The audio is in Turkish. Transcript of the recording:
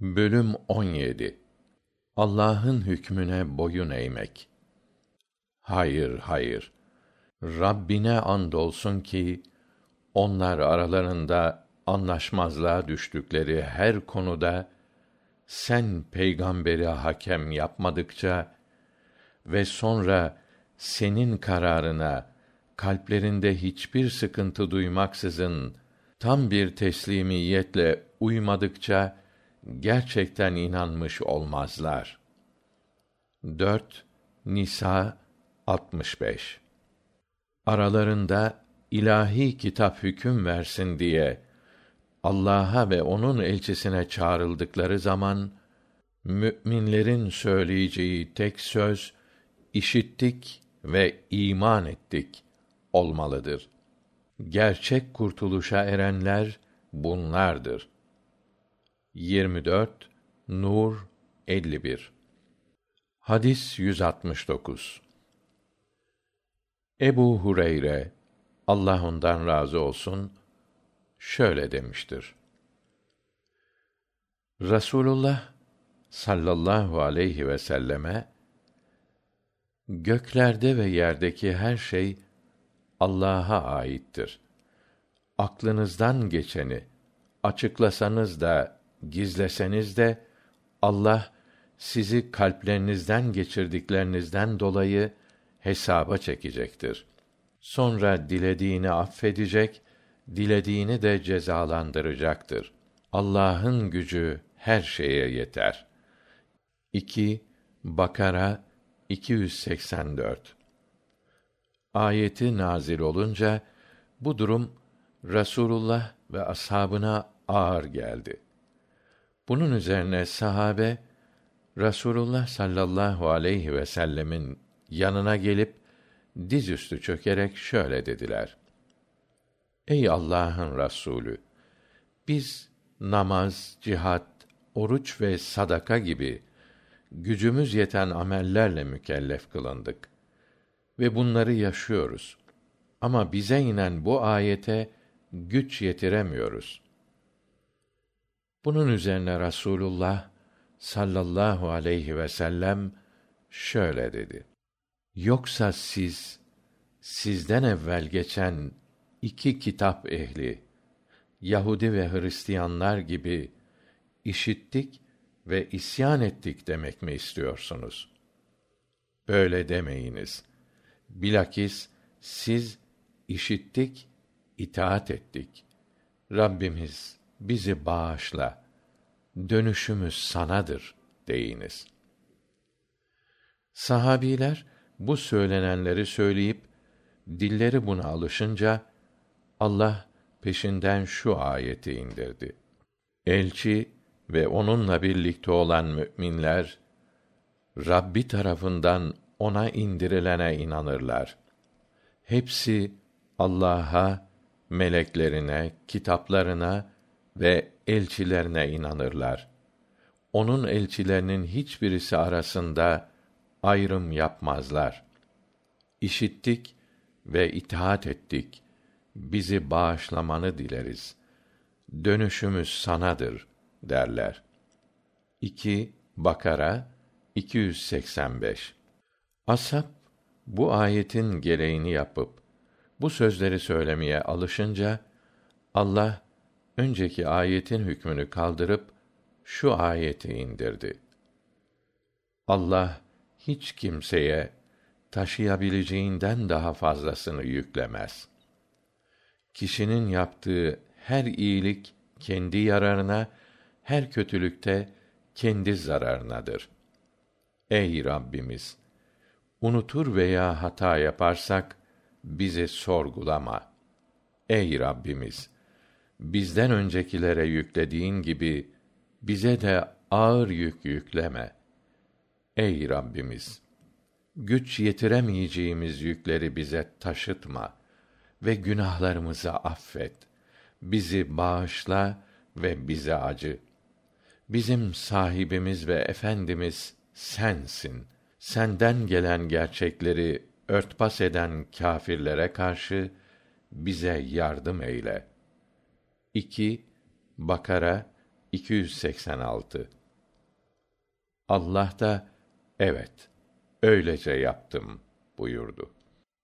Bölüm 17 Allah'ın hükmüne boyun eğmek. Hayır, hayır. Rabbine andolsun ki onlar aralarında anlaşmazlığa düştükleri her konuda sen peygamberi hakem yapmadıkça ve sonra senin kararına kalplerinde hiçbir sıkıntı duymaksızın tam bir teslimiyetle uymadıkça gerçekten inanmış olmazlar. 4 Nisa 65 Aralarında ilahi kitap hüküm versin diye Allah'a ve onun elçisine çağrıldıkları zaman müminlerin söyleyeceği tek söz işittik ve iman ettik olmalıdır. Gerçek kurtuluşa erenler bunlardır. 24 Nur 51 Hadis 169 Ebu Hureyre Allah ondan razı olsun şöyle demiştir. Rasulullah sallallahu aleyhi ve selleme göklerde ve yerdeki her şey Allah'a aittir. Aklınızdan geçeni açıklasanız da gizleseniz de Allah sizi kalplerinizden geçirdiklerinizden dolayı hesaba çekecektir. Sonra dilediğini affedecek, dilediğini de cezalandıracaktır. Allah'ın gücü her şeye yeter. 2 Bakara 284 Ayeti nazil olunca bu durum Rasulullah ve ashabına ağır geldi. Bunun üzerine sahabe Rasulullah sallallahu aleyhi ve sellemin yanına gelip dizüstü çökerek şöyle dediler: Ey Allah'ın Rasulü, biz namaz, cihat, oruç ve sadaka gibi gücümüz yeten amellerle mükellef kılındık ve bunları yaşıyoruz. Ama bize inen bu ayete güç yetiremiyoruz. Bunun üzerine Rasulullah sallallahu aleyhi ve sellem şöyle dedi: Yoksa siz sizden evvel geçen iki kitap ehli Yahudi ve Hristiyanlar gibi işittik ve isyan ettik demek mi istiyorsunuz? Böyle demeyiniz. Bilakis siz işittik, itaat ettik. Rabbimiz bizi bağışla. Dönüşümüz sanadır deyiniz. Sahabiler bu söylenenleri söyleyip dilleri buna alışınca Allah peşinden şu ayeti indirdi. Elçi ve onunla birlikte olan müminler Rabbi tarafından ona indirilene inanırlar. Hepsi Allah'a, meleklerine, kitaplarına ve elçilerine inanırlar. Onun elçilerinin hiçbirisi arasında ayrım yapmazlar. İşittik ve itaat ettik. Bizi bağışlamanı dileriz. Dönüşümüz sanadır derler. 2 Bakara 285 Ashab bu ayetin gereğini yapıp bu sözleri söylemeye alışınca Allah önceki ayetin hükmünü kaldırıp şu ayeti indirdi. Allah hiç kimseye taşıyabileceğinden daha fazlasını yüklemez. Kişinin yaptığı her iyilik kendi yararına, her kötülükte kendi zararınadır. Ey Rabbimiz, unutur veya hata yaparsak bizi sorgulama. Ey Rabbimiz, bizden öncekilere yüklediğin gibi bize de ağır yük yükleme. Ey Rabbimiz, güç yetiremeyeceğimiz yükleri bize taşıtma ve günahlarımızı affet. Bizi bağışla ve bize acı. Bizim sahibimiz ve efendimiz sensin. Senden gelen gerçekleri örtbas eden kâfirlere karşı bize yardım eyle.'' 2 Bakara 286 Allah da evet öylece yaptım buyurdu.